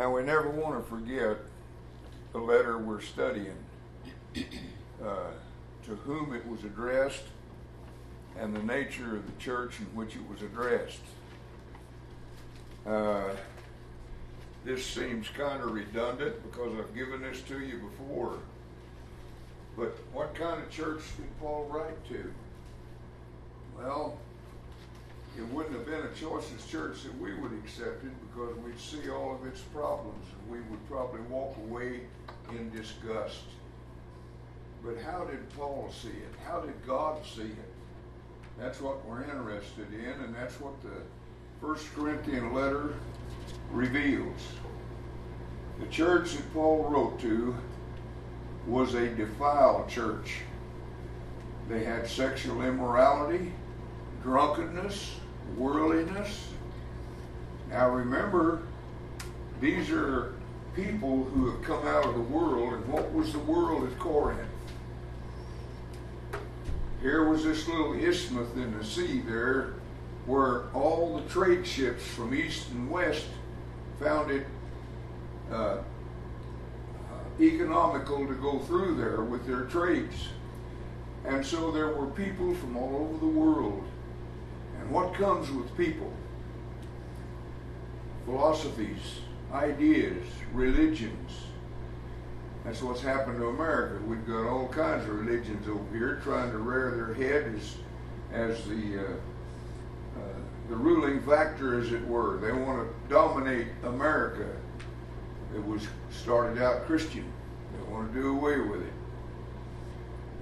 Now, we never want to forget the letter we're studying, uh, to whom it was addressed, and the nature of the church in which it was addressed. Uh, this seems kind of redundant because I've given this to you before. But what kind of church did Paul write to? Well, it wouldn't have been a choices church that we would accept it because we'd see all of its problems and we would probably walk away in disgust. But how did Paul see it? How did God see it? That's what we're interested in, and that's what the First Corinthian letter reveals. The church that Paul wrote to was a defiled church. They had sexual immorality, drunkenness, worldliness. Now remember, these are people who have come out of the world, and what was the world at Corinth? Here was this little isthmus in the sea there where all the trade ships from east and west found it uh, economical to go through there with their trades. And so there were people from all over the world. And what comes with people? Philosophies, ideas, religions. That's what's happened to America. We've got all kinds of religions over here trying to rear their head as, as the, uh, uh, the ruling factor, as it were. They want to dominate America. It was started out Christian. They want to do away with it.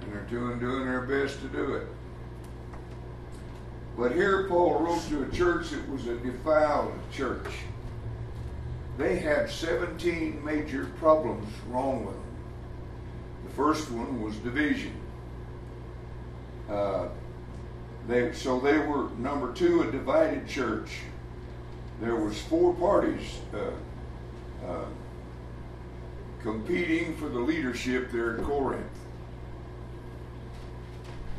And they're doing, doing their best to do it. But here Paul wrote to a church that was a defiled church. They had 17 major problems wrong with them. The first one was division. Uh, they, so they were number two, a divided church. There was four parties uh, uh, competing for the leadership there at Corinth.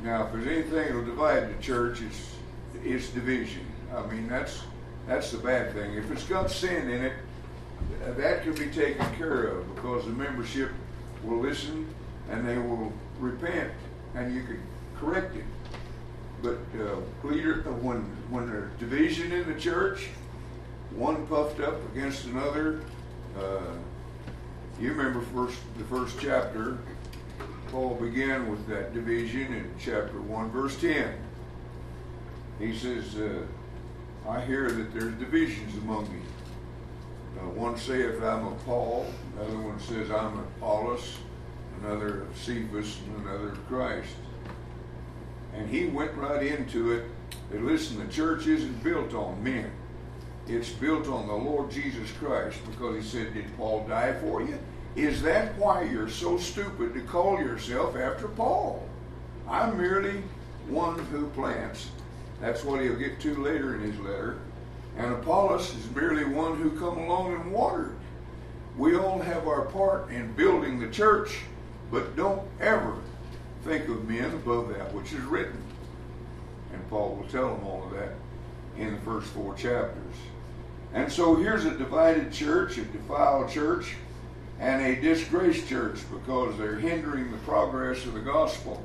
Now, if there's anything that'll divide the church, it's it's division. I mean, that's that's the bad thing. If it's got sin in it, that can be taken care of because the membership will listen and they will repent, and you can correct it. But uh, leader, uh, when when there's division in the church, one puffed up against another. Uh, you remember first the first chapter. Paul began with that division in chapter one, verse ten. He says, uh, "I hear that there's divisions among you. Uh, one saith, I'm a Paul. Another one says, I'm of Apollos. Another of Cephas, and another Christ." And he went right into it. And listen, the church isn't built on men. It's built on the Lord Jesus Christ because he said, Did Paul die for you? Is that why you're so stupid to call yourself after Paul? I'm merely one who plants. That's what he'll get to later in his letter. And Apollos is merely one who come along and watered. We all have our part in building the church, but don't ever think of men above that which is written. And Paul will tell them all of that in the first four chapters. And so here's a divided church, a defiled church, and a disgraced church because they're hindering the progress of the gospel.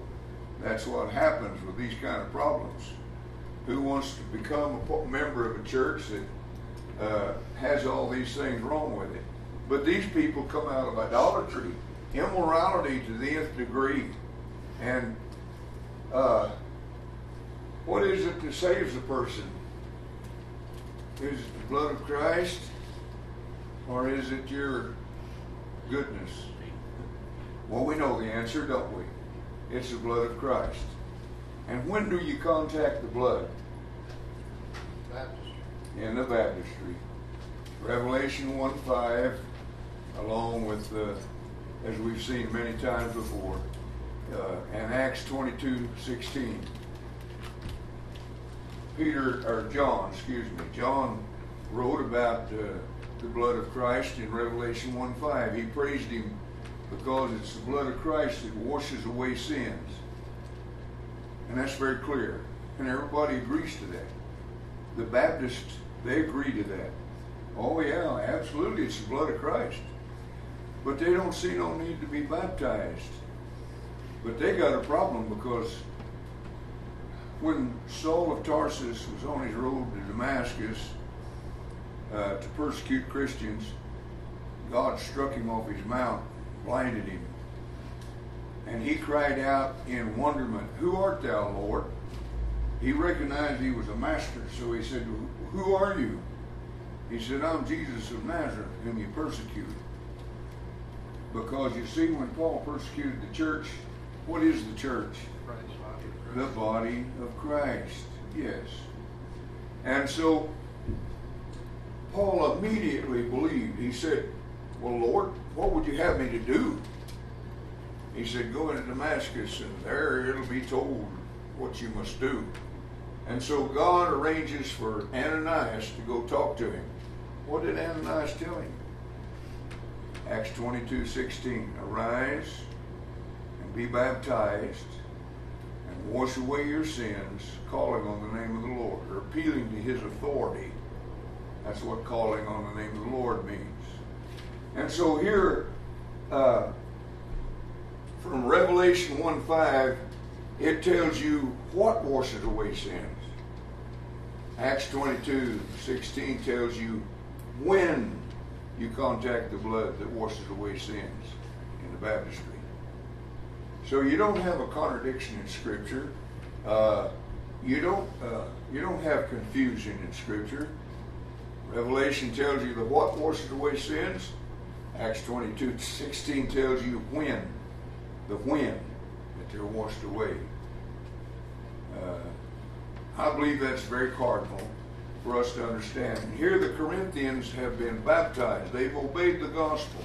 That's what happens with these kind of problems. Who wants to become a member of a church that uh, has all these things wrong with it? But these people come out of idolatry, immorality to the nth degree, and uh, what is it that saves a person? Is it the blood of Christ? Or is it your goodness? Well, we know the answer, don't we? It's the blood of Christ. And when do you contact the blood? Baptistry. In the baptistry. Revelation 1 5, along with, uh, as we've seen many times before, uh, and Acts 22 16. Peter, or John, excuse me, John wrote about uh, the blood of Christ in Revelation 1 5. He praised him because it's the blood of Christ that washes away sins. And that's very clear. And everybody agrees to that. The Baptists, they agree to that. Oh, yeah, absolutely. It's the blood of Christ. But they don't see no need to be baptized. But they got a problem because when Saul of Tarsus was on his road to Damascus uh, to persecute Christians, God struck him off his mount, blinded him. And he cried out in wonderment, Who art thou, Lord? He recognized he was a master, so he said, Who are you? He said, I'm Jesus of Nazareth, whom you persecuted. Because you see, when Paul persecuted the church, what is the church? The body of Christ, yes. And so Paul immediately believed. He said, Well, Lord, what would you have me to do? He said, Go into Damascus, and there it'll be told what you must do. And so God arranges for Ananias to go talk to him. What did Ananias tell him? Acts 22 16. Arise and be baptized and wash away your sins, calling on the name of the Lord, or appealing to his authority. That's what calling on the name of the Lord means. And so here, uh, from Revelation 1 5, it tells you what washes away sins. Acts 22 16 tells you when you contact the blood that washes away sins in the baptistry. So you don't have a contradiction in Scripture. Uh, you don't uh, you don't have confusion in Scripture. Revelation tells you the what washes away sins. Acts 22 16 tells you when, the when that they're washed away. Uh, I believe that's very cardinal for us to understand. And here the Corinthians have been baptized. They've obeyed the gospel.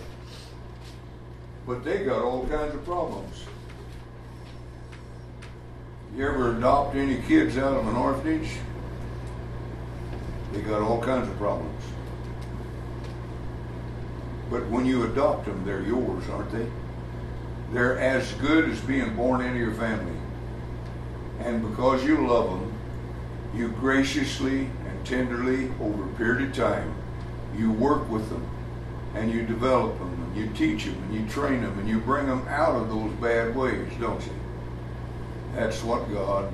But they got all kinds of problems. You ever adopt any kids out of an orphanage? They got all kinds of problems. But when you adopt them, they're yours, aren't they? They're as good as being born into your family. And because you love them, you graciously and tenderly, over a period of time, you work with them and you develop them and you teach them and you train them and you bring them out of those bad ways, don't you? That's what God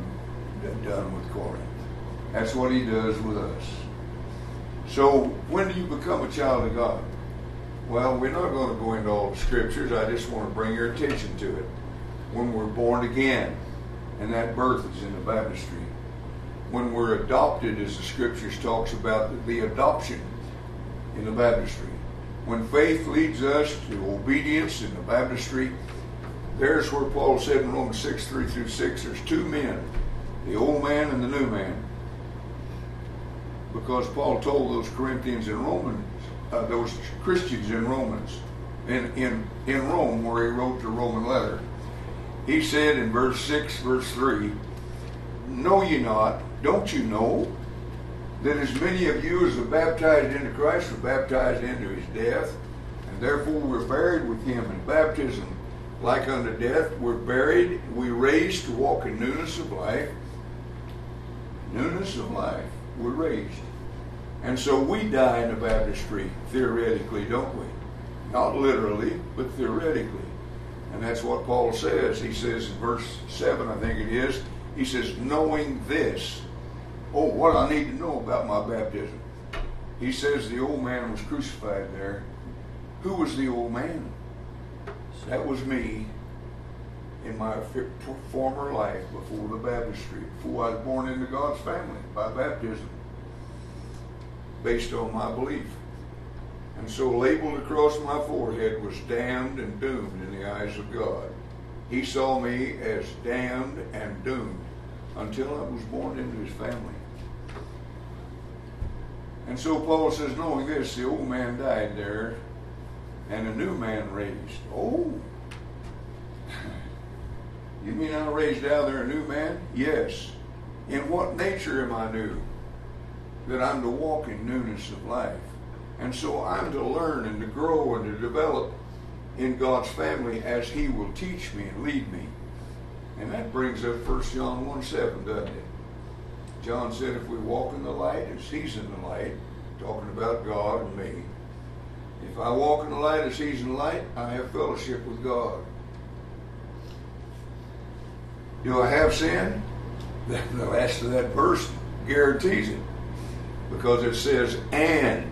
done with Corinth. That's what he does with us. So when do you become a child of God? Well, we're not going to go into all the scriptures. I just want to bring your attention to it. When we're born again, and that birth is in the baptistry when we're adopted, as the scriptures talks about the adoption in the baptistry. When faith leads us to obedience in the baptistry, there's where Paul said in Romans 6, 3 through 6, there's two men, the old man and the new man. Because Paul told those Corinthians in Romans, uh, those Christians in Romans, in, in, in Rome, where he wrote the Roman letter, he said in verse 6, verse 3, Know ye not don't you know that as many of you as are baptized into Christ were baptized into his death? And therefore we're buried with him in baptism. Like unto death, we're buried, we raised to walk in newness of life. Newness of life. We're raised. And so we die in the baptistry, theoretically, don't we? Not literally, but theoretically. And that's what Paul says. He says in verse 7, I think it is, he says, knowing this, oh, what I need to know about my baptism. He says the old man was crucified there. Who was the old man? That was me in my former life before the baptistry, before I was born into God's family by baptism, based on my belief. And so labeled across my forehead was damned and doomed in the eyes of God. He saw me as damned and doomed until I was born into his family. And so Paul says, knowing this, the old man died there, and a new man raised. Oh, you mean I raised out there a new man? Yes. In what nature am I new? That I'm to walk in newness of life. And so I'm to learn and to grow and to develop in God's family as He will teach me and lead me. And that brings up 1 John 1 7, doesn't it? John said, if we walk in the light as He's in the light, talking about God and me. If I walk in the light as He's in the light, I have fellowship with God. Do I have sin? The last of that verse guarantees it. Because it says, and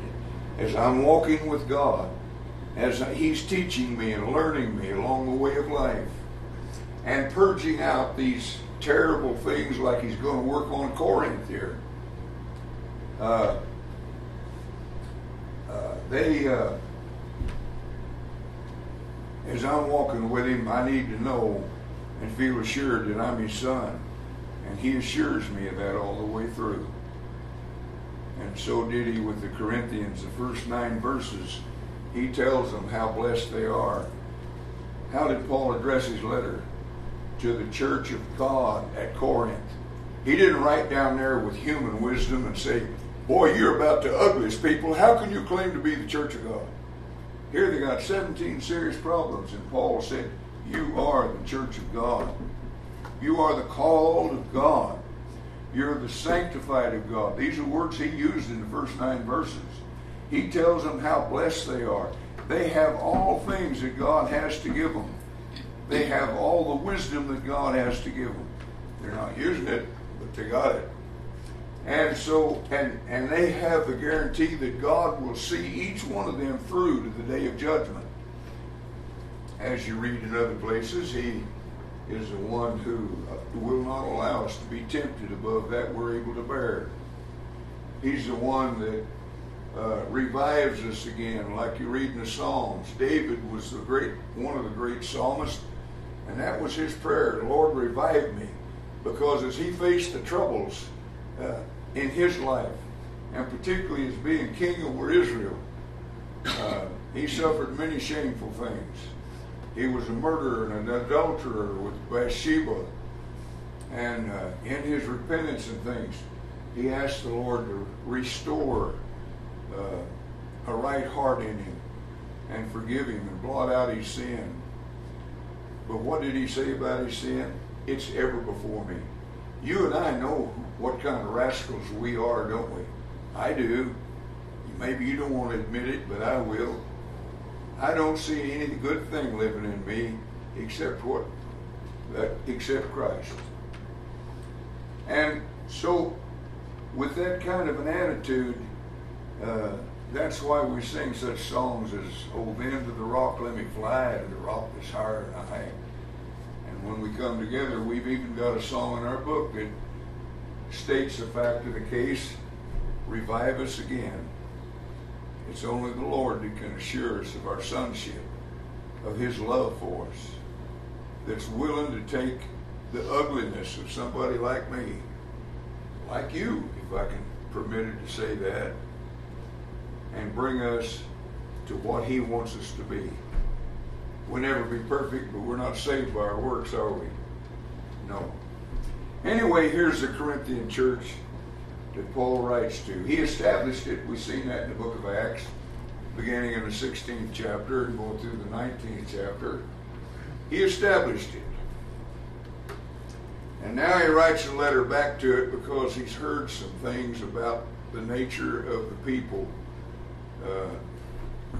as I'm walking with God, as He's teaching me and learning me along the way of life, and purging out these terrible things like He's going to work on Corinth here. Uh, uh, they, uh, as I'm walking with Him, I need to know and feel assured that I'm His son. And He assures me of that all the way through. And so did He with the Corinthians, the first nine verses. He tells them how blessed they are. How did Paul address his letter? To the church of God at Corinth. He didn't write down there with human wisdom and say, Boy, you're about the ugliest people. How can you claim to be the church of God? Here they got 17 serious problems, and Paul said, You are the church of God. You are the called of God. You're the sanctified of God. These are words he used in the first nine verses. He tells them how blessed they are. They have all things that God has to give them. They have all the wisdom that God has to give them. They're not using it, but they got it. And so, and, and they have the guarantee that God will see each one of them through to the day of judgment. As you read in other places, He is the one who will not allow us to be tempted above that we're able to bear. He's the one that uh, revives us again, like you read in the Psalms. David was the great, one of the great psalmists, and that was his prayer: "Lord, revive me," because as he faced the troubles uh, in his life, and particularly as being king over Israel, uh, he suffered many shameful things. He was a murderer and an adulterer with Bathsheba, and uh, in his repentance and things, he asked the Lord to restore uh, a right heart in him and forgive him and blot out his sin. But what did he say about his sin? It's ever before me. You and I know what kind of rascals we are, don't we? I do. Maybe you don't want to admit it, but I will. I don't see any good thing living in me except what? Except Christ. And so, with that kind of an attitude, uh, that's why we sing such songs as "Oh, then to the rock let me fly, to the rock that's higher than I." And when we come together, we've even got a song in our book that states the fact of the case: "Revive us again." It's only the Lord that can assure us of our sonship, of His love for us, that's willing to take the ugliness of somebody like me, like you, if I can permit it to say that, and bring us to what He wants us to be. We'll never be perfect, but we're not saved by our works, are we? No. Anyway, here's the Corinthian church that Paul writes to. He established it. We've seen that in the book of Acts, beginning in the 16th chapter and going through the 19th chapter. He established it. And now he writes a letter back to it because he's heard some things about the nature of the people. Uh,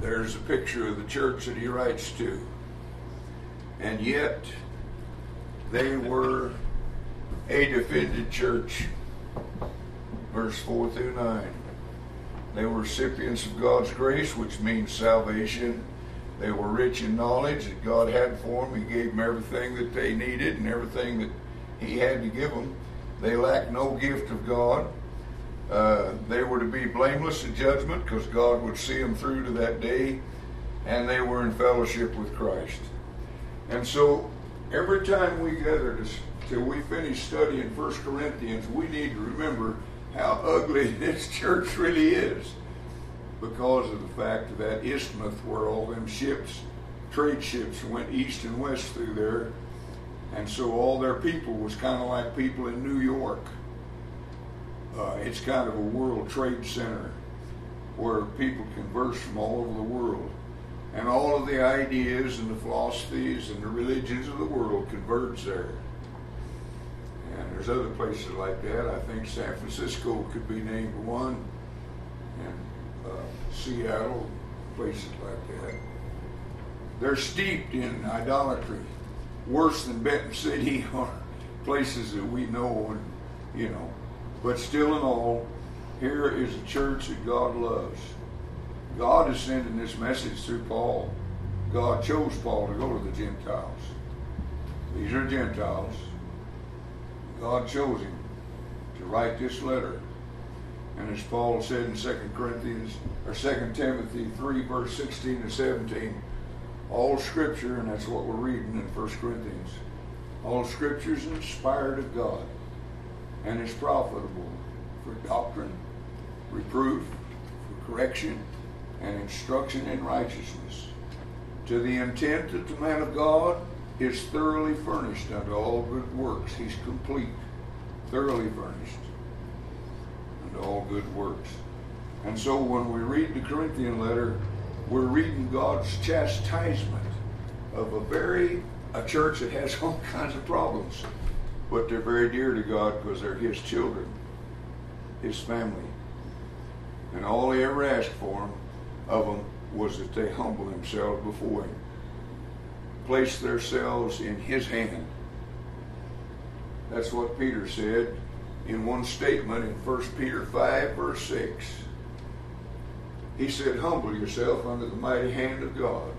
there's a picture of the church that he writes to. And yet, they were a defended church verse 4 through 9. They were recipients of God's grace, which means salvation. They were rich in knowledge that God had for them. He gave them everything that they needed and everything that He had to give them. They lacked no gift of God. Uh, they were to be blameless in judgment because God would see them through to that day, and they were in fellowship with Christ. And so, every time we gather to, till we finish studying 1 Corinthians, we need to remember how ugly this church really is because of the fact of that isthmus where all them ships, trade ships, went east and west through there. And so all their people was kind of like people in New York. Uh, it's kind of a world trade center where people converse from all over the world. And all of the ideas and the philosophies and the religions of the world converge there. And there's other places like that. I think San Francisco could be named one. And uh, Seattle, places like that. They're steeped in idolatry, worse than Benton City or places that we know and you know. But still in all, here is a church that God loves. God is sending this message through Paul. God chose Paul to go to the Gentiles. These are Gentiles. God chose him to write this letter. And as Paul said in 2 Corinthians or 2 Timothy 3, verse 16 to 17, all scripture, and that's what we're reading in 1 Corinthians, all scripture is inspired of God and is profitable for doctrine, reproof, for correction, and instruction in righteousness, to the intent that the man of God is thoroughly furnished unto all good works. He's complete, thoroughly furnished unto all good works. And so when we read the Corinthian letter, we're reading God's chastisement of a very a church that has all kinds of problems, but they're very dear to God because they're His children, His family, and all He ever asked for them of them was that they humble themselves before Him, place themselves in His hand. That's what Peter said in one statement in 1 Peter 5, verse 6. He said, Humble yourself under the mighty hand of God.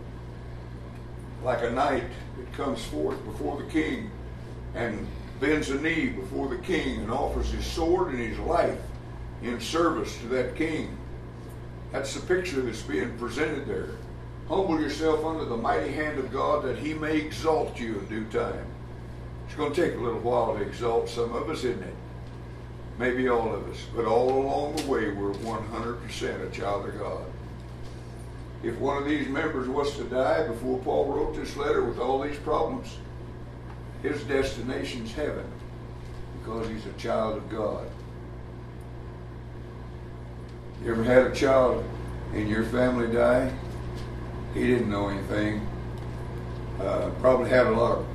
Like a knight that comes forth before the king and bends a knee before the king and offers his sword and his life in service to that king. That's the picture that's being presented there. Humble yourself under the mighty hand of God that he may exalt you in due time. It's going to take a little while to exalt some of us, isn't it? Maybe all of us. But all along the way, we're 100% a child of God. If one of these members was to die before Paul wrote this letter with all these problems, his destination's heaven because he's a child of God. You ever had a child in your family die? He didn't know anything. Uh, probably had a lot of,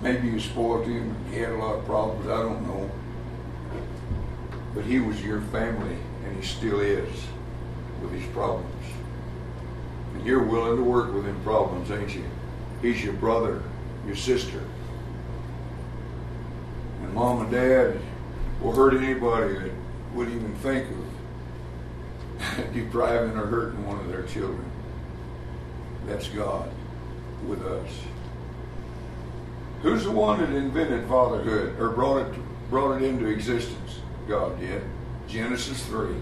maybe you spoiled him, he had a lot of problems, I don't know. But he was your family, and he still is with his problems. And you're willing to work with him problems, ain't you? He's your brother, your sister. And mom and dad will hurt anybody that would even think of depriving or hurting one of their children. That's God with us. Who's the one that invented fatherhood or brought it brought it into existence? God did. Genesis 3.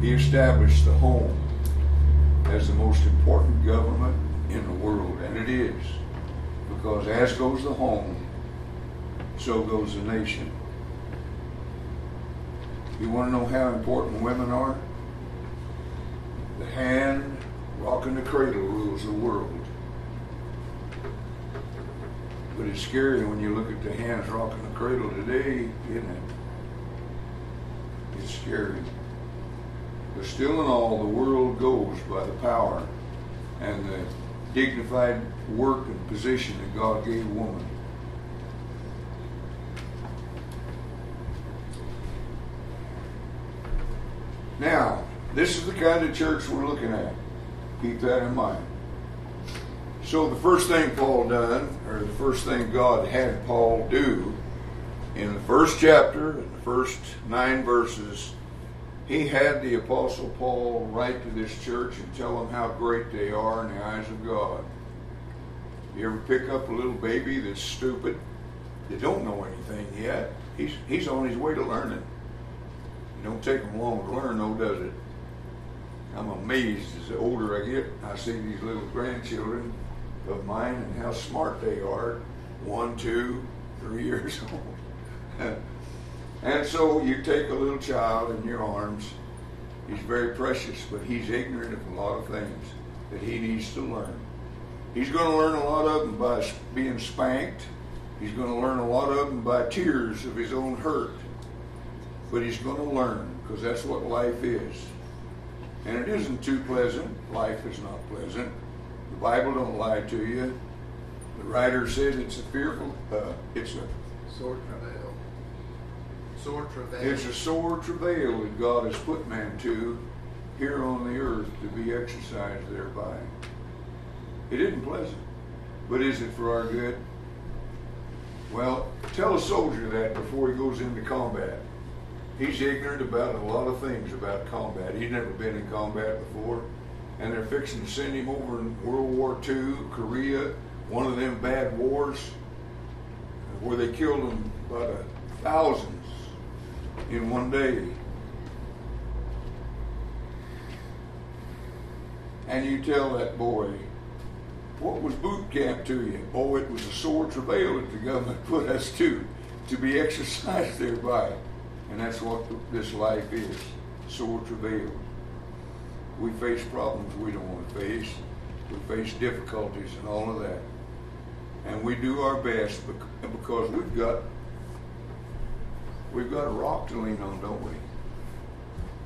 He established the home as the most important government in the world, and it is. Because as goes the home, so goes the nation. You want to know how important women are? The hand rocking the cradle rules the world. But it's scary when you look at the hands rocking the cradle today, isn't it? It's scary. But still in all, the world goes by the power and the dignified work and position that God gave woman. Now, this is the kind of church we're looking at. Keep that in mind. So the first thing Paul done, or the first thing God had Paul do, in the first chapter, in the first nine verses, he had the Apostle Paul write to this church and tell them how great they are in the eyes of God. You ever pick up a little baby that's stupid? They don't know anything yet. He's, he's on his way to learning. It don't take him long to learn, though, does it? I'm amazed as the older I get, I see these little grandchildren of mine and how smart they are. One, two, three years old. and so you take a little child in your arms. He's very precious, but he's ignorant of a lot of things that he needs to learn. He's going to learn a lot of them by being spanked. He's going to learn a lot of them by tears of his own hurt. But he's going to learn because that's what life is. And it isn't too pleasant. Life is not pleasant. The Bible don't lie to you. The writer says it's a fearful, uh, it's a Sore travail. Sore travail. it's a sore travail that God has put man to, here on the earth to be exercised thereby. It isn't pleasant, but is it for our good? Well, tell a soldier that before he goes into combat. He's ignorant about a lot of things about combat. He's never been in combat before. And they're fixing to send him over in World War II, Korea, one of them bad wars where they killed them about a thousands in one day. And you tell that boy, what was boot camp to you? Oh, it was a sore travail that the government put us to, to be exercised thereby. And that's what this life is, sore travail. We face problems we don't want to face. We face difficulties and all of that. And we do our best because we've got we've got a rock to lean on, don't we?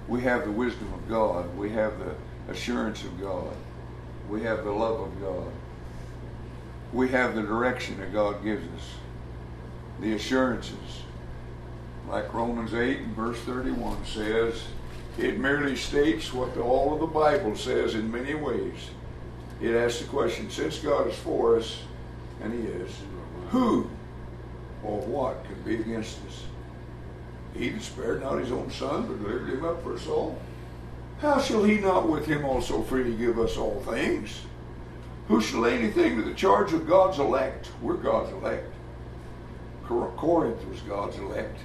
We have the wisdom of God. We have the assurance of God. We have the love of God. We have the direction that God gives us. The assurances. Like Romans 8 and verse 31 says, it merely states what the, all of the Bible says in many ways. It asks the question, since God is for us, and he is, who or what can be against us? He that spared not his own son, but delivered him up for us all. How shall he not with him also freely give us all things? Who shall lay anything to the charge of God's elect? We're God's elect. Corinth was God's elect.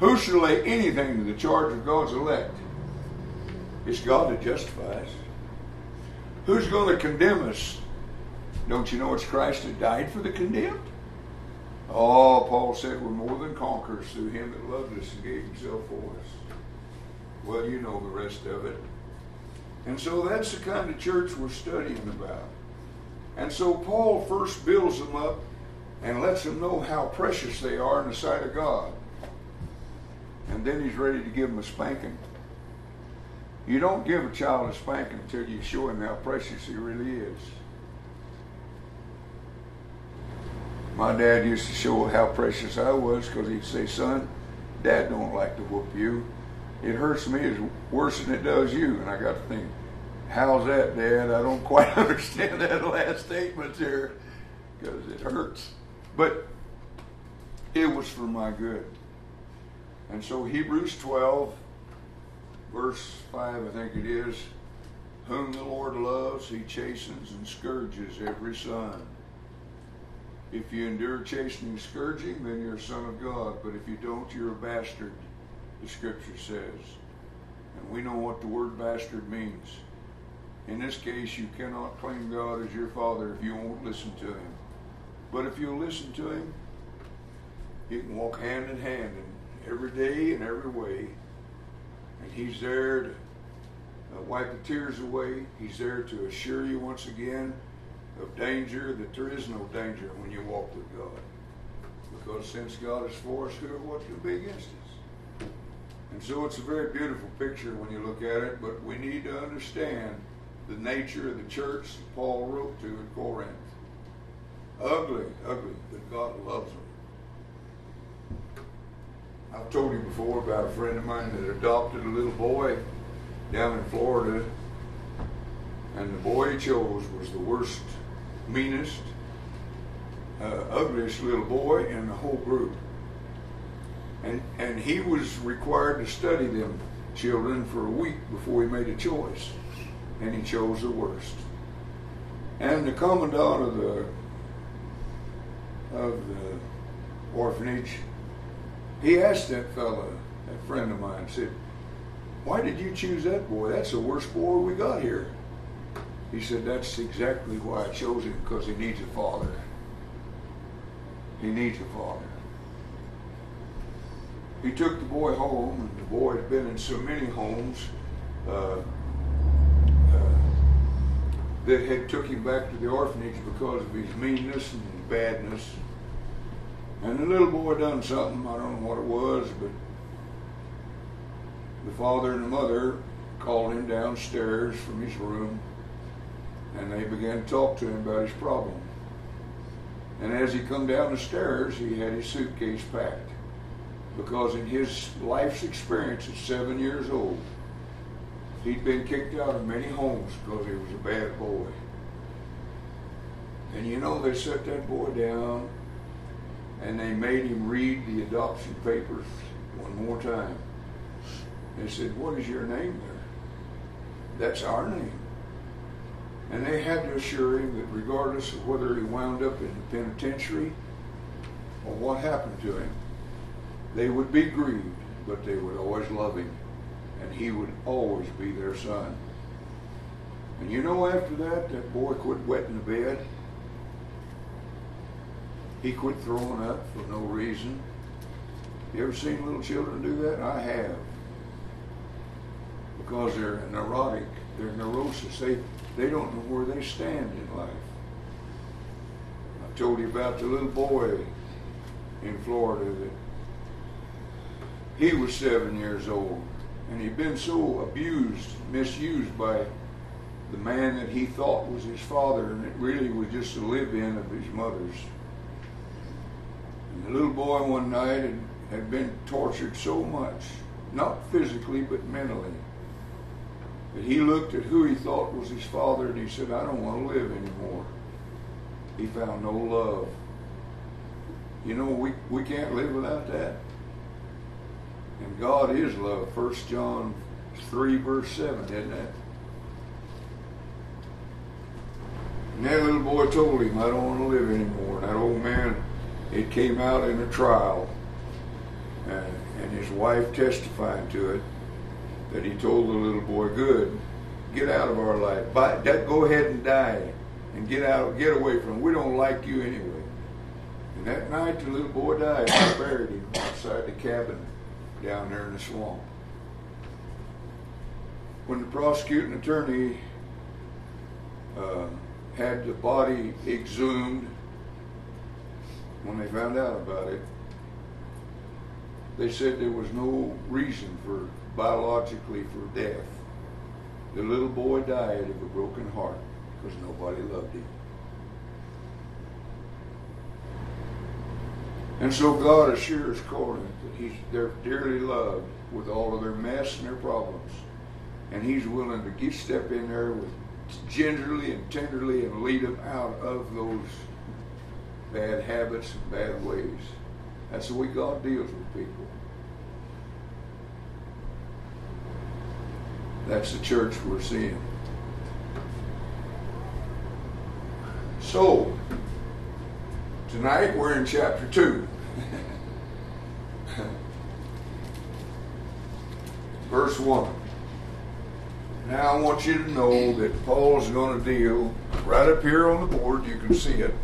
Who shall lay anything to the charge of God's elect? It's God that justifies. Who's going to condemn us? Don't you know it's Christ that died for the condemned? Oh, Paul said we're more than conquerors through him that loved us and gave himself for us. Well, you know the rest of it. And so that's the kind of church we're studying about. And so Paul first builds them up and lets them know how precious they are in the sight of God. And then he's ready to give him a spanking. You don't give a child a spanking until you show him how precious he really is. My dad used to show how precious I was because he'd say, son, dad don't like to whoop you. It hurts me as worse than it does you. And I got to think, how's that, Dad? I don't quite understand that last statement there because it hurts. But it was for my good. And so Hebrews 12, verse 5, I think it is, whom the Lord loves, he chastens and scourges every son. If you endure chastening scourging, then you're a son of God. But if you don't, you're a bastard, the scripture says. And we know what the word bastard means. In this case, you cannot claim God as your father if you won't listen to him. But if you'll listen to him, you can walk hand in hand every day and every way. And he's there to uh, wipe the tears away. He's there to assure you once again of danger, that there is no danger when you walk with God. Because since God is for us, who or what can be against us? And so it's a very beautiful picture when you look at it, but we need to understand the nature of the church that Paul wrote to in Corinth. Ugly, ugly, but God loves them. I've told you before about a friend of mine that adopted a little boy down in Florida, and the boy he chose was the worst meanest, uh, ugliest little boy in the whole group. And, and he was required to study them children for a week before he made a choice. And he chose the worst. And the commandant of the of the orphanage, he asked that fellow, that friend of mine, said, Why did you choose that boy? That's the worst boy we got here. He said, That's exactly why I chose him, because he needs a father. He needs a father. He took the boy home, and the boy had been in so many homes uh, uh, that had took him back to the orphanage because of his meanness and badness. And the little boy done something, I don't know what it was, but the father and the mother called him downstairs from his room and they began to talk to him about his problem. And as he come down the stairs, he had his suitcase packed because in his life's experience at seven years old, He'd been kicked out of many homes because he was a bad boy. And you know, they set that boy down and they made him read the adoption papers one more time. They said, What is your name there? That's our name. And they had to assure him that regardless of whether he wound up in the penitentiary or what happened to him, they would be grieved, but they would always love him. And he would always be their son. And you know, after that, that boy quit wetting the bed. He quit throwing up for no reason. You ever seen little children do that? I have. Because they're neurotic, they're neurosis. They, they don't know where they stand in life. I told you about the little boy in Florida that he was seven years old and he'd been so abused, misused by the man that he thought was his father, and it really was just a live-in of his mother's. The little boy one night had, had been tortured so much, not physically but mentally, that he looked at who he thought was his father and he said, I don't want to live anymore. He found no love. You know, we, we can't live without that. And God is love. First John 3, verse 7, isn't that? And that little boy told him, I don't want to live anymore. And that old man, it came out in a trial. And, and his wife testifying to it, that he told the little boy, good, get out of our life. But go ahead and die and get out, get away from. Him. We don't like you anyway. And that night, the little boy died. I buried him outside the cabin down there in the swamp. When the prosecuting attorney uh, had the body exhumed, when they found out about it, they said there was no reason for biologically for death. The little boy died of a broken heart because nobody loved him. And so God assures Corinth that he's, they're dearly loved with all of their mess and their problems. And he's willing to get, step in there with gingerly and tenderly and lead them out of those bad habits and bad ways. That's the way God deals with people. That's the church we're seeing. So, tonight we're in chapter 2. Verse 1. Now I want you to know that Paul's going to deal right up here on the board. You can see it.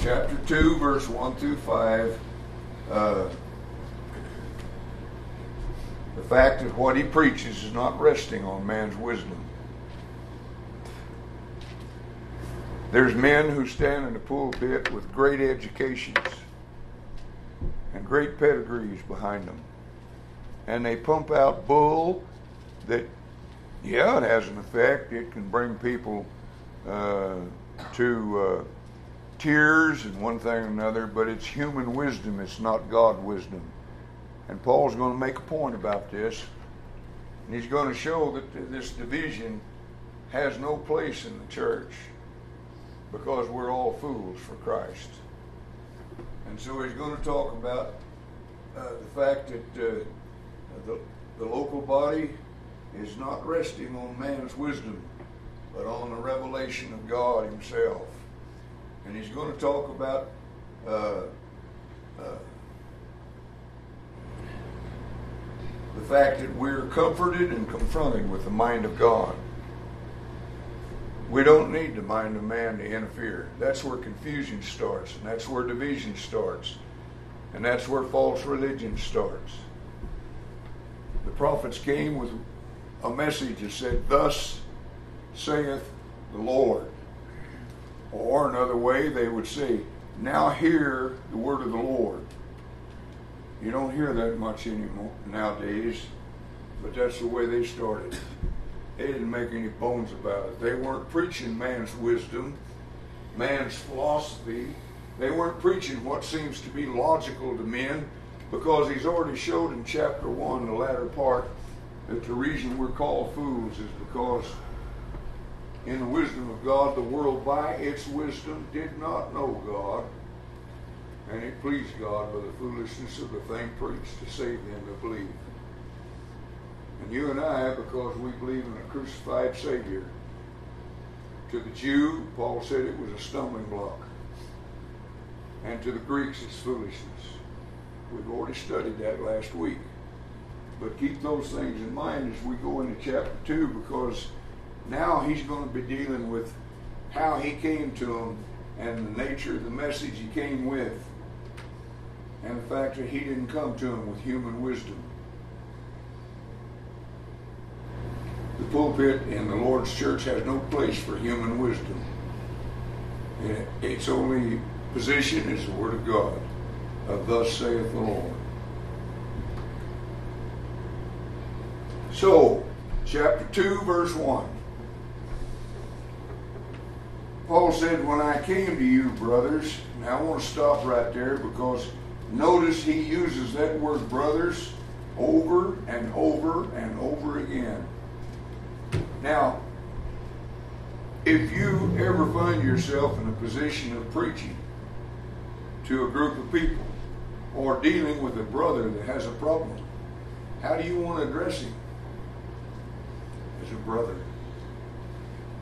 Chapter 2, verse 1 through 5. Uh, the fact that what he preaches is not resting on man's wisdom. There's men who stand in the pulpit with great educations and great pedigrees behind them. And they pump out bull that, yeah, it has an effect. It can bring people uh, to uh, tears and one thing or another, but it's human wisdom, it's not God wisdom. And Paul's going to make a point about this. And he's going to show that this division has no place in the church because we're all fools for Christ. And so he's going to talk about uh, the fact that uh, the, the local body is not resting on man's wisdom, but on the revelation of God Himself. And he's going to talk about uh, uh the fact that we're comforted and confronted with the mind of God. We don't need the mind of man to interfere. That's where confusion starts, and that's where division starts, and that's where false religion starts. The prophets came with a message that said, Thus saith the Lord. Or another way, they would say, Now hear the word of the Lord. You don't hear that much anymore nowadays, but that's the way they started. They didn't make any bones about it. They weren't preaching man's wisdom, man's philosophy. They weren't preaching what seems to be logical to men because he's already showed in chapter 1, the latter part, that the reason we're called fools is because in the wisdom of God, the world by its wisdom did not know God, and it pleased God by the foolishness of the thing preached to save them that believe. And you and I, because we believe in a crucified Savior, to the Jew, Paul said it was a stumbling block. And to the Greeks, it's foolishness. We've already studied that last week. But keep those things in mind as we go into chapter 2 because now he's going to be dealing with how he came to them and the nature of the message he came with and the fact that he didn't come to them with human wisdom. The pulpit in the Lord's church has no place for human wisdom. Its only position is the Word of God, of thus saith the Lord. So, chapter 2, verse 1. Paul said, When I came to you, brothers, now I want to stop right there because notice he uses that word brothers over and over and over again. Now, if you ever find yourself in a position of preaching to a group of people or dealing with a brother that has a problem, how do you want to address him? As a brother.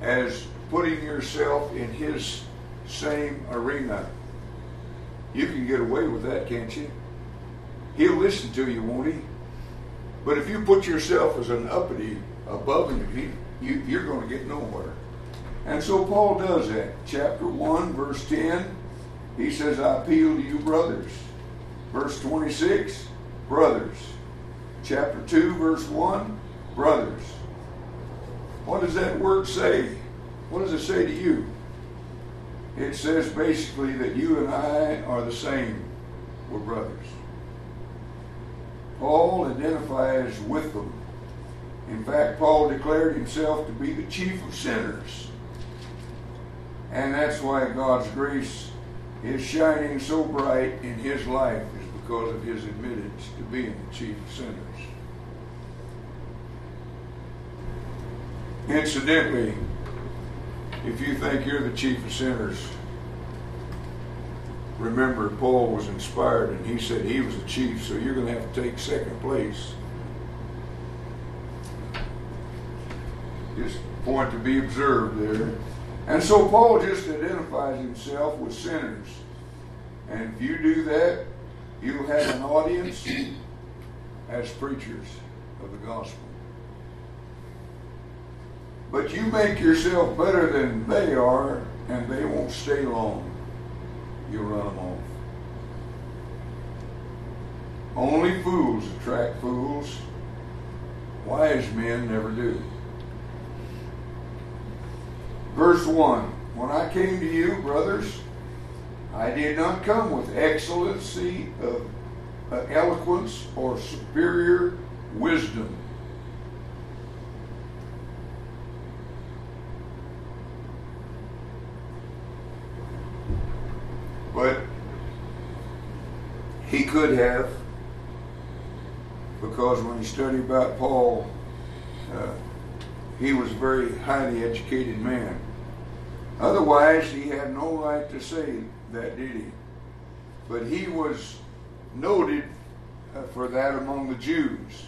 As putting yourself in his same arena. You can get away with that, can't you? He'll listen to you, won't he? But if you put yourself as an uppity above him, you, you're going to get nowhere. And so Paul does that. Chapter 1, verse 10, he says, I appeal to you, brothers. Verse 26, brothers. Chapter 2, verse 1, brothers. What does that word say? What does it say to you? It says basically that you and I are the same. We're brothers. Paul identifies with them. In fact, Paul declared himself to be the chief of sinners. And that's why God's grace is shining so bright in his life is because of his admittance to being the chief of sinners. Incidentally, if you think you're the chief of sinners, remember Paul was inspired and he said he was the chief, so you're going to have to take second place. Just point to be observed there. And so Paul just identifies himself with sinners. And if you do that, you'll have an audience as preachers of the gospel. But you make yourself better than they are, and they won't stay long. You'll run them off. Only fools attract fools. Wise men never do. Verse 1 When I came to you, brothers, I did not come with excellency of uh, eloquence or superior wisdom But he could have, because when you study about Paul, uh, he was a very highly educated man. Otherwise, he had no right to say that, did he? But he was noted uh, for that among the Jews.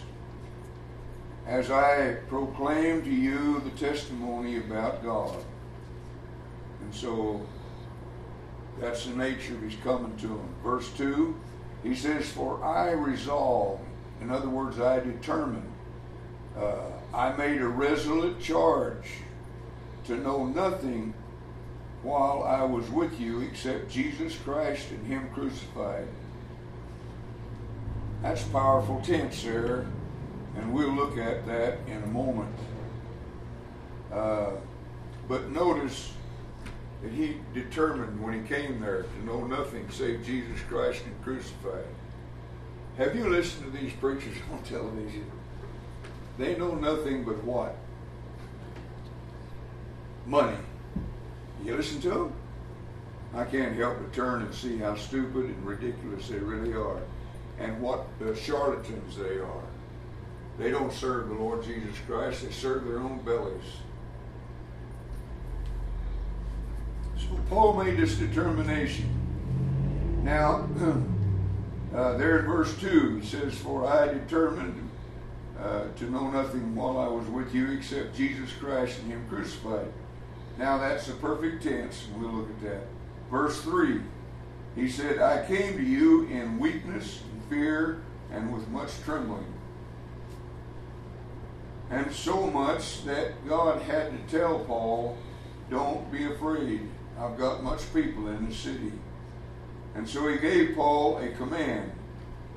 As I proclaim to you the testimony about God. And so that's the nature of his coming to him. Verse 2, he says, For I resolve, in other words, I determined, uh, I made a resolute charge to know nothing while I was with you except Jesus Christ and Him crucified. That's powerful tense there, and we'll look at that in a moment. Uh, but notice that he determined when he came there to know nothing save Jesus Christ and crucified. Have you listened to these preachers on television? They know nothing but what? Money. You listen to them? I can't help but turn and see how stupid and ridiculous they really are and what the charlatans they are. They don't serve the Lord Jesus Christ, they serve their own bellies. So Paul made this determination. Now, uh, there in verse 2, he says, For I determined uh, to know nothing while I was with you except Jesus Christ and Him crucified. Now, that's the perfect tense, and we'll look at that. Verse 3, he said, I came to you in weakness and fear and with much trembling. And so much that God had to tell Paul, Don't be afraid. I've got much people in the city. And so he gave Paul a command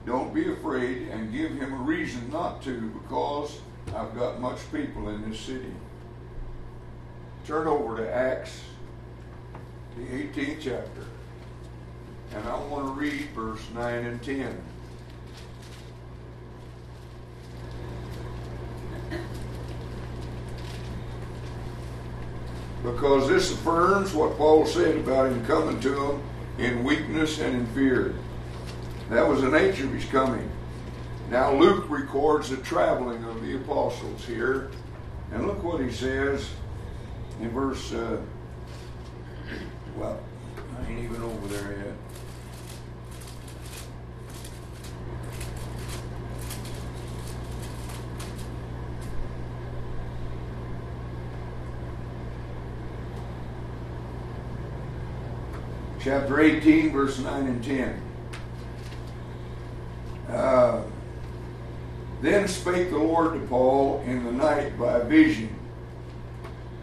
don't be afraid and give him a reason not to because I've got much people in this city. Turn over to Acts, the 18th chapter. And I want to read verse 9 and 10. Because this affirms what Paul said about him coming to them in weakness and in fear. That was the nature of his coming. Now Luke records the traveling of the apostles here. And look what he says in verse, uh, well, I ain't even over there yet. Chapter 18, verse 9 and 10. Uh, then spake the Lord to Paul in the night by a vision.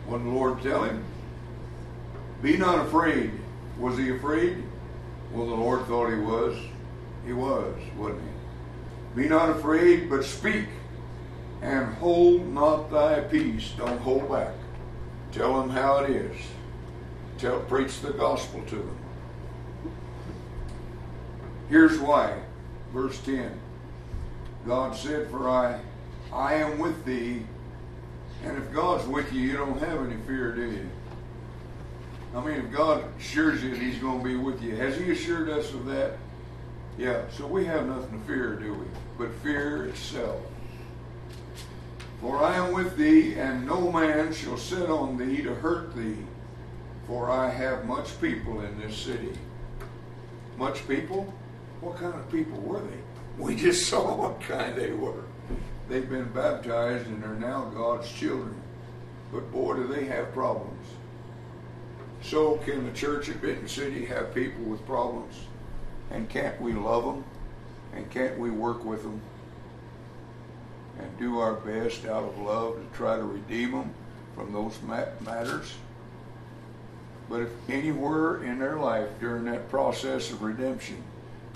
What the Lord tell him? Be not afraid. Was he afraid? Well, the Lord thought he was. He was, wasn't he? Be not afraid, but speak, and hold not thy peace. Don't hold back. Tell them how it is. Tell, preach the gospel to them. Here's why. Verse 10. God said, For I, I am with thee. And if God's with you, you don't have any fear, do you? I mean, if God assures you that He's going to be with you, has He assured us of that? Yeah, so we have nothing to fear, do we? But fear itself. For I am with thee, and no man shall sit on thee to hurt thee, for I have much people in this city. Much people? What kind of people were they? We just saw what kind they were. They've been baptized and are now God's children. But boy, do they have problems. So can the church at Benton City have people with problems? And can't we love them? And can't we work with them? And do our best out of love to try to redeem them from those matters? But if anywhere in their life during that process of redemption,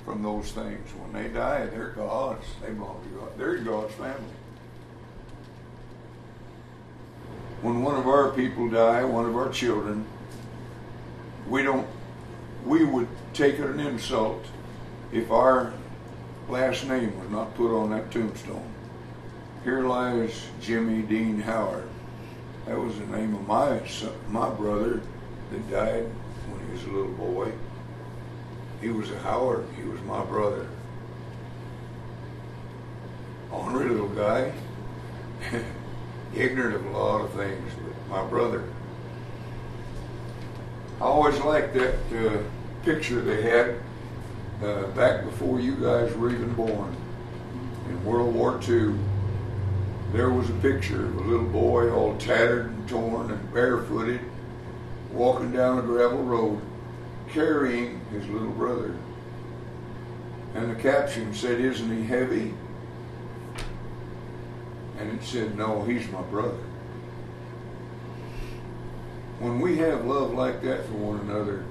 from those things. When they die, they're God's. They belong to God. They're God's family. When one of our people die, one of our children, we don't. We would take it an insult if our last name was not put on that tombstone. Here lies Jimmy Dean Howard. That was the name of my son, my brother that died when he was a little boy. He was a Howard. He was my brother. Ornery little guy. Ignorant of a lot of things, but my brother. I always liked that uh, picture they had uh, back before you guys were even born. In World War II, there was a picture of a little boy all tattered and torn and barefooted walking down a gravel road carrying his little brother. And the caption said, Isn't he heavy? And it said, No, he's my brother. When we have love like that for one another,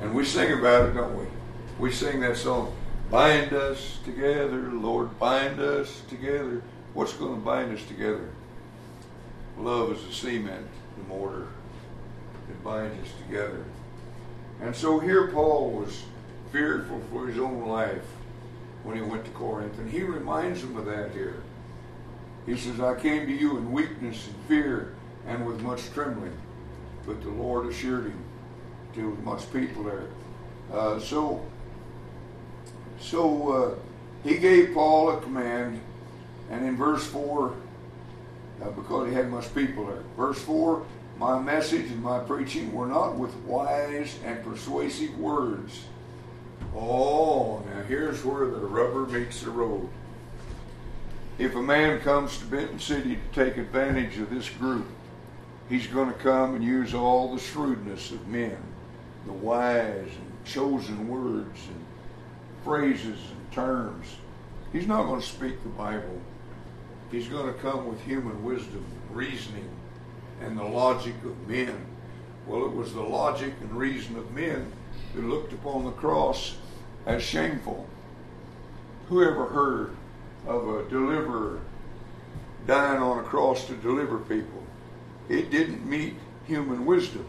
and we sing about it, don't we? We sing that song, Bind us together, Lord, bind us together. What's going to bind us together? Love is the cement, the mortar that binds us together. And so here Paul was fearful for his own life when he went to Corinth. And he reminds them of that here. He says, I came to you in weakness and fear and with much trembling. But the Lord assured him to much people there. Uh, so, so uh, he gave Paul a command, and in verse 4, uh, because he had much people there, verse 4, my message and my preaching were not with wise and persuasive words. Oh, now here's where the rubber meets the road. If a man comes to Benton City to take advantage of this group, he's going to come and use all the shrewdness of men, the wise and chosen words and phrases and terms. He's not going to speak the Bible. He's going to come with human wisdom, reasoning, and the logic of men. Well, it was the logic and reason of men who looked upon the cross as shameful. Who ever heard of a deliverer dying on a cross to deliver people? It didn't meet human wisdom.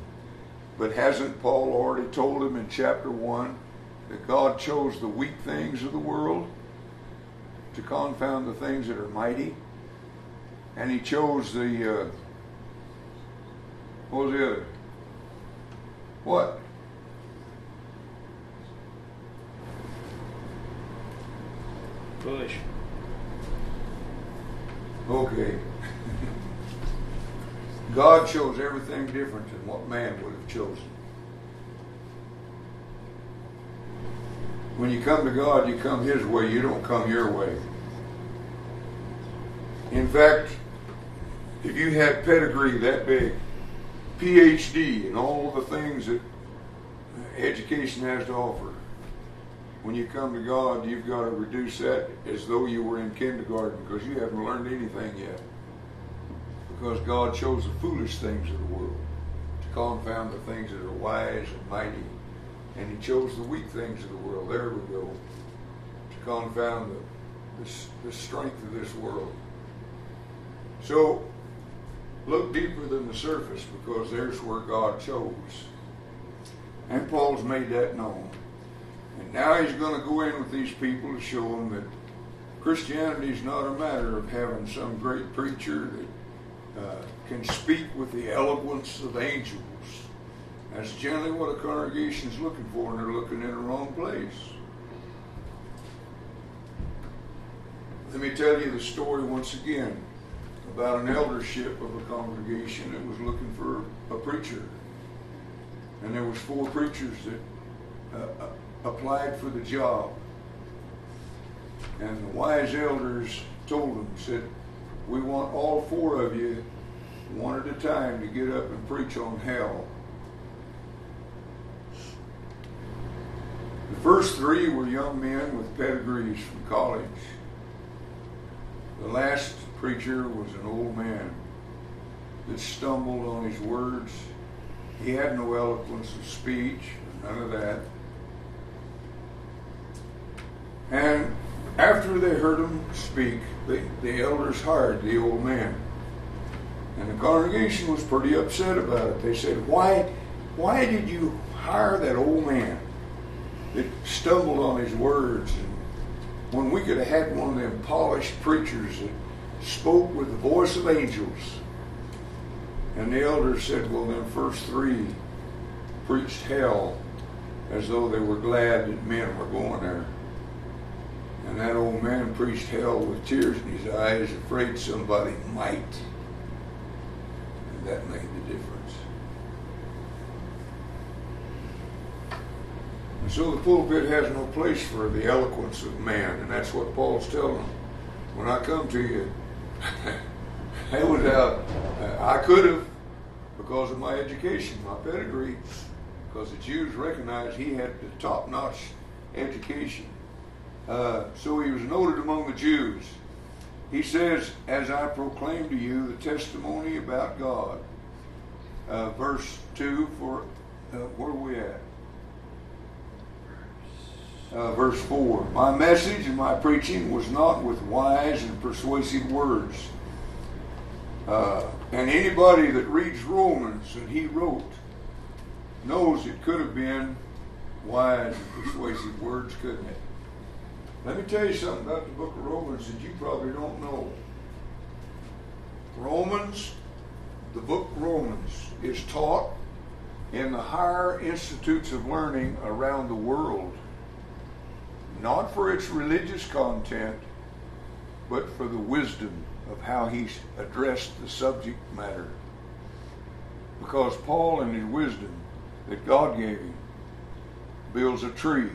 But hasn't Paul already told him in chapter 1 that God chose the weak things of the world to confound the things that are mighty? And he chose the, uh, what was the other? What? Bush. Okay. God chose everything different than what man would have chosen. When you come to God, you come His way, you don't come your way. In fact, if you had pedigree that big, PhD, and all the things that education has to offer, when you come to God, you've got to reduce that as though you were in kindergarten because you haven't learned anything yet because God chose the foolish things of the world to confound the things that are wise and mighty. And he chose the weak things of the world, there we go, to confound the, the, the strength of this world. So, look deeper than the surface because there's where God chose. And Paul's made that known. And now he's going to go in with these people to show them that Christianity is not a matter of having some great preacher that uh, can speak with the eloquence of angels. That's generally what a congregation is looking for, and they're looking in the wrong place. Let me tell you the story once again about an eldership of a congregation that was looking for a preacher. And there was four preachers that uh, uh applied for the job. And the wise elders told them, said, we want all four of you, one at a time, to get up and preach on hell. The first three were young men with pedigrees from college. The last preacher was an old man that stumbled on his words. He had no eloquence of speech, none of that. And after they heard him speak, the, the elders hired the old man. And the congregation was pretty upset about it. They said, Why, why did you hire that old man that stumbled on his words? And when we could have had one of them polished preachers that spoke with the voice of angels. And the elders said, Well, them first three preached hell as though they were glad that men were going there. And that old man preached hell with tears in his eyes, afraid somebody might. And that made the difference. And so the pulpit has no place for the eloquence of man, and that's what Paul's telling them. When I come to you, I was out. I could have, because of my education, my pedigree, because the Jews recognized he had the top-notch education. Uh, so he was noted among the Jews. He says, As I proclaim to you the testimony about God. Uh, verse 2, for uh, where are we at? Uh, verse 4 My message and my preaching was not with wise and persuasive words. Uh, and anybody that reads Romans that he wrote knows it could have been wise and persuasive words, couldn't it? Let me tell you something about the book of Romans that you probably don't know. Romans, the book Romans, is taught in the higher institutes of learning around the world. Not for its religious content, but for the wisdom of how he addressed the subject matter. Because Paul, in his wisdom that God gave him, builds a tree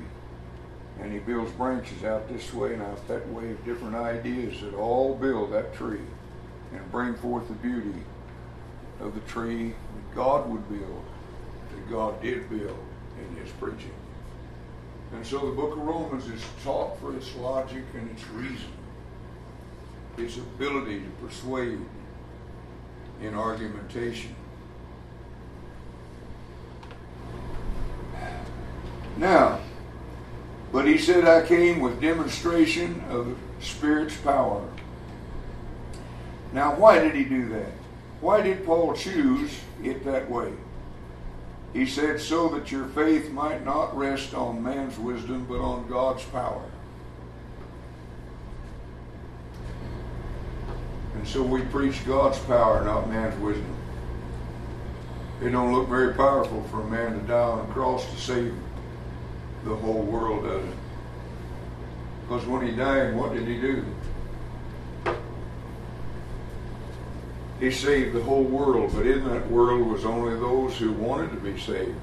and he builds branches out this way and out that way of different ideas that all build that tree and bring forth the beauty of the tree that God would build, that God did build in his preaching. And so the book of Romans is taught for its logic and its reason, its ability to persuade in argumentation. Now, but he said, I came with demonstration of Spirit's power. Now, why did he do that? Why did Paul choose it that way? He said, so that your faith might not rest on man's wisdom, but on God's power. And so we preach God's power, not man's wisdom. It don't look very powerful for a man to die on a cross to save the whole world, does it? Because when he died, what did he do? He saved the whole world, but in that world was only those who wanted to be saved.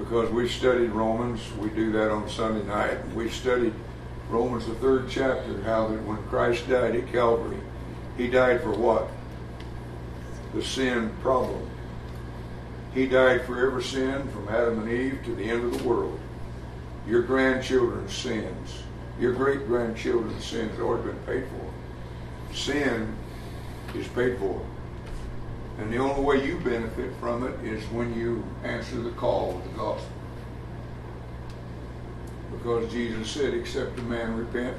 Because we studied Romans, we do that on Sunday night. We studied Romans, the third chapter, how that when Christ died at Calvary, he died for what? The sin problem. He died for every sin from Adam and Eve to the end of the world. Your grandchildren's sins, your great grandchildren's sins have already been paid for sin is paid for. And the only way you benefit from it is when you answer the call of the gospel. Because Jesus said, except a man repent,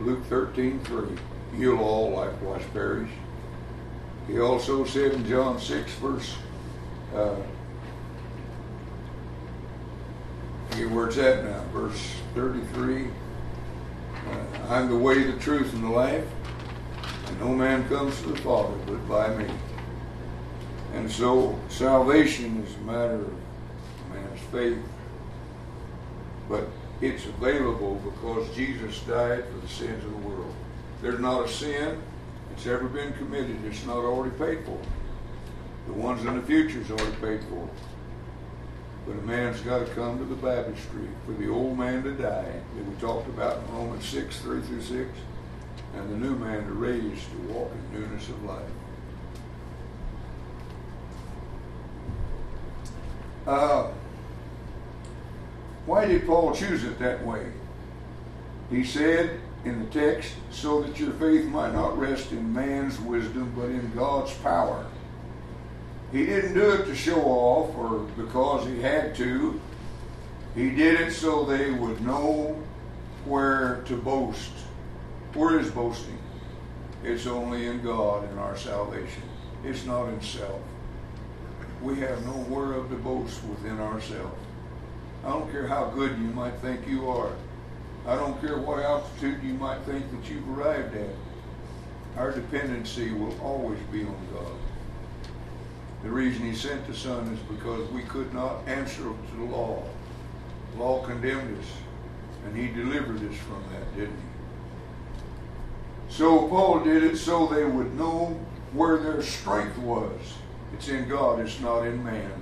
Luke 13, 3, you'll all likewise perish. He also said in John 6, verse, uh, where's that now? Verse 33. Uh, I'm the way, the truth, and the life. And no man comes to the Father but by me. And so salvation is a matter of man's faith. But it's available because Jesus died for the sins of the world. There's not a sin that's ever been committed that's not already paid for. The ones in the future is already paid for. But a man's got to come to the baptistry for the old man to die that we talked about in Romans 6, 3 through 6 and the new man to raise to walk in newness of life. Uh, why did Paul choose it that way? He said in the text, so that your faith might not rest in man's wisdom, but in God's power. He didn't do it to show off or because he had to. He did it so they would know where to boast where is boasting? It's only in God and our salvation. It's not in self. We have no word of to boast within ourselves. I don't care how good you might think you are. I don't care what altitude you might think that you've arrived at. Our dependency will always be on God. The reason he sent the Son is because we could not answer to the law. The law condemned us, and he delivered us from that, didn't he? So Paul did it so they would know where their strength was. It's in God, it's not in man.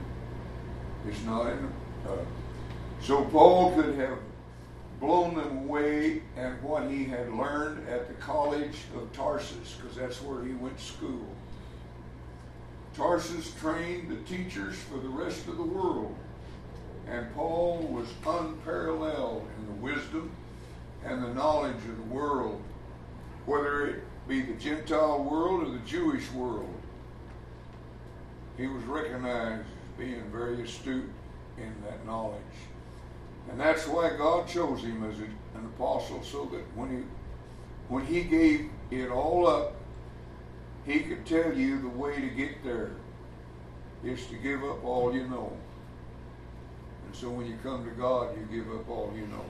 It's not in. Uh, so Paul could have blown them away at what he had learned at the college of Tarsus, because that's where he went to school. Tarsus trained the teachers for the rest of the world. And Paul was unparalleled in the wisdom and the knowledge of the world be the Gentile world or the Jewish world. He was recognized as being very astute in that knowledge. And that's why God chose him as an apostle, so that when he when he gave it all up, he could tell you the way to get there is to give up all you know. And so when you come to God, you give up all you know.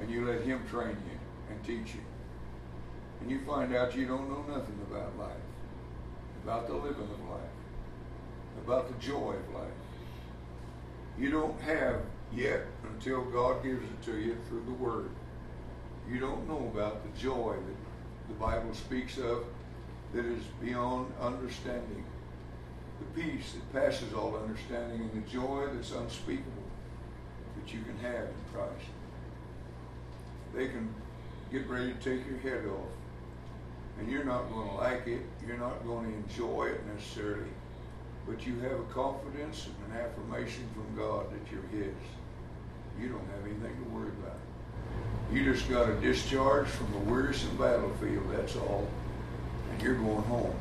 And you let him train you and teach you and you find out you don't know nothing about life, about the living of life, about the joy of life. You don't have yet until God gives it to you through the Word. You don't know about the joy that the Bible speaks of that is beyond understanding. The peace that passes all understanding and the joy that's unspeakable that you can have in Christ. They can get ready to take your head off. And you're not going to like it. You're not going to enjoy it necessarily. But you have a confidence and an affirmation from God that you're His. You don't have anything to worry about. You just got a discharge from a wearisome battlefield, that's all. And you're going home.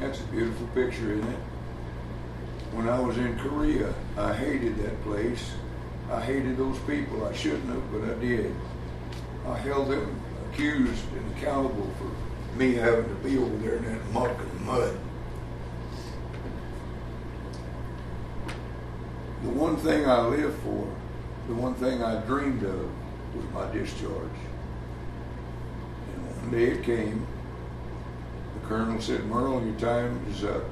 That's a beautiful picture, isn't it? When I was in Korea, I hated that place. I hated those people. I shouldn't have, but I did. I held them accused and accountable for me having to be over there in that muck and mud. The one thing I lived for, the one thing I dreamed of, was my discharge. And one day it came. The colonel said, Merle, your time is up.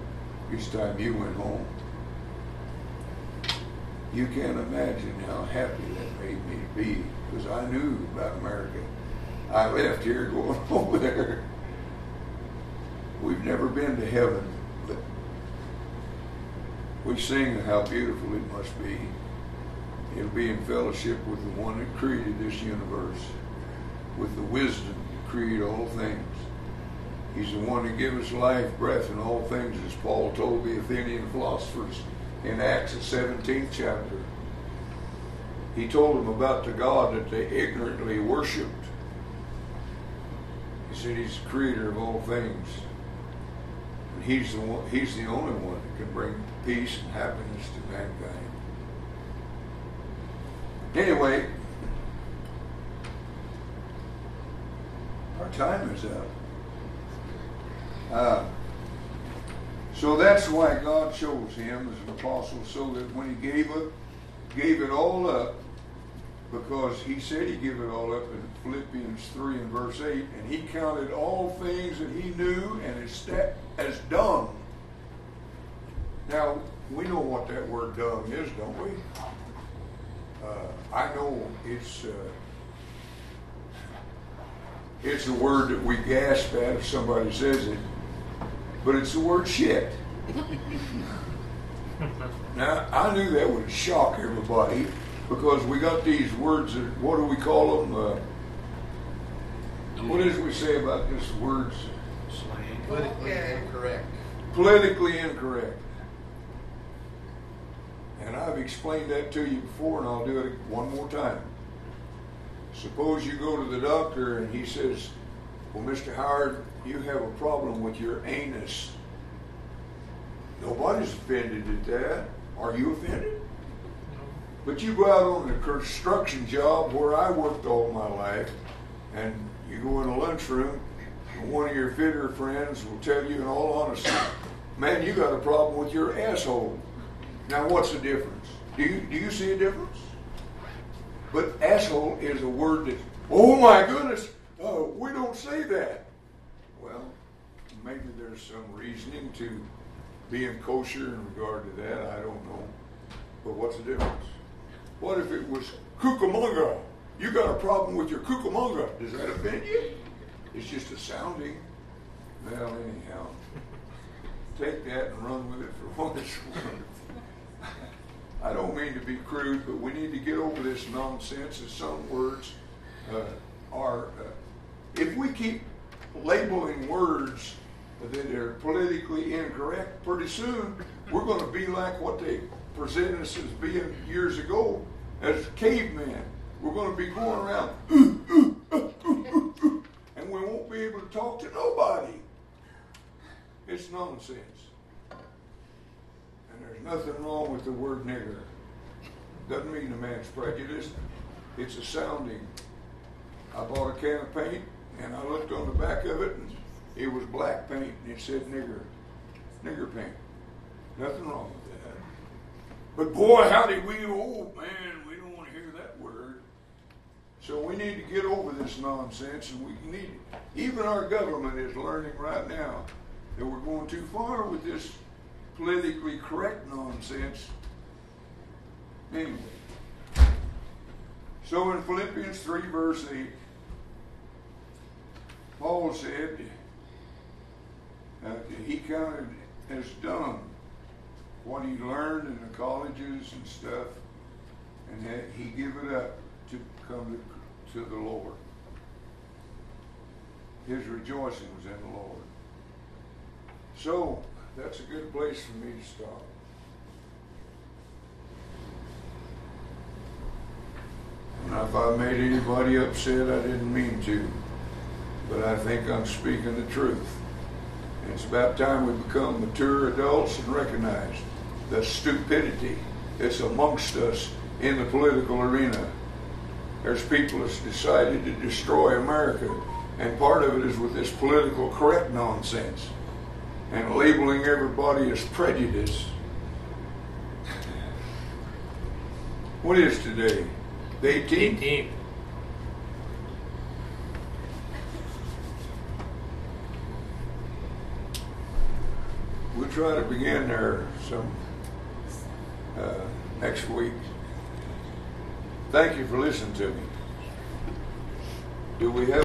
It's time you went home. You can't imagine how happy that made me be because I knew about America. I left here going over there. We've never been to heaven, but we sing how beautiful it must be. It'll be in fellowship with the one that created this universe, with the wisdom to create all things. He's the one that gives us life, breath, and all things, as Paul told the Athenian philosophers in Acts, the 17th chapter. He told them about the God that they ignorantly worshiped. He said he's the creator of all things. And he's the one, he's the only one that can bring peace and happiness to mankind. Anyway, our time is up. Uh, so that's why God chose him as an apostle, so that when he gave it, gave it all up, because he said he gave it all up in Philippians 3 and verse 8, and he counted all things that he knew and as dung. Now, we know what that word dung is, don't we? Uh, I know it's uh, it's a word that we gasp at if somebody says it, but it's the word shit. now, I knew that would shock everybody because we got these words that, what do we call them? Uh, what is we say about this words? Slang. Politically incorrect. Politically incorrect. And I've explained that to you before, and I'll do it one more time. Suppose you go to the doctor and he says, Well, Mr. Howard, you have a problem with your anus. Nobody's offended at that. Are you offended? But you go out on a construction job where I worked all my life, and you go in a lunchroom, and one of your fitter friends will tell you in all honesty, man, you got a problem with your asshole. Now, what's the difference? Do you, do you see a difference? But asshole is a word that, oh my goodness, uh, we don't say that. Maybe there's some reasoning to being kosher in regard to that. I don't know. But what's the difference? What if it was Cucamonga? You got a problem with your Cucamonga. Does that offend you? It's just a sounding. Well, anyhow, take that and run with it for what it's worth. I don't mean to be crude, but we need to get over this nonsense that some words uh, are. Uh, if we keep labeling words that are politically incorrect, pretty soon we're going to be like what they presented us as being years ago as cavemen. We're going to be going around, and we won't be able to talk to nobody. It's nonsense. And there's nothing wrong with the word nigger. Doesn't mean a man's prejudiced. It's a sounding. I bought a can of paint, and I looked on the back of it, and it was black paint, and it said nigger. Nigger paint. Nothing wrong with that. But boy, how did we, oh man, we don't want to hear that word. So we need to get over this nonsense, and we need. Even our government is learning right now that we're going too far with this politically correct nonsense. Anyway. So in Philippians 3, verse 8, Paul said uh, he of has done what he learned in the colleges and stuff, and that he give it up to come to, to the Lord. His rejoicing was in the Lord. So that's a good place for me to stop. If I made anybody upset, I didn't mean to, but I think I'm speaking the truth. And it's about time we become mature adults and recognize the stupidity that's amongst us in the political arena. There's people that's decided to destroy America, and part of it is with this political correct nonsense and labeling everybody as prejudice. What is today? The 18th? 18. Try to begin there some uh, next week. Thank you for listening to me. Do we have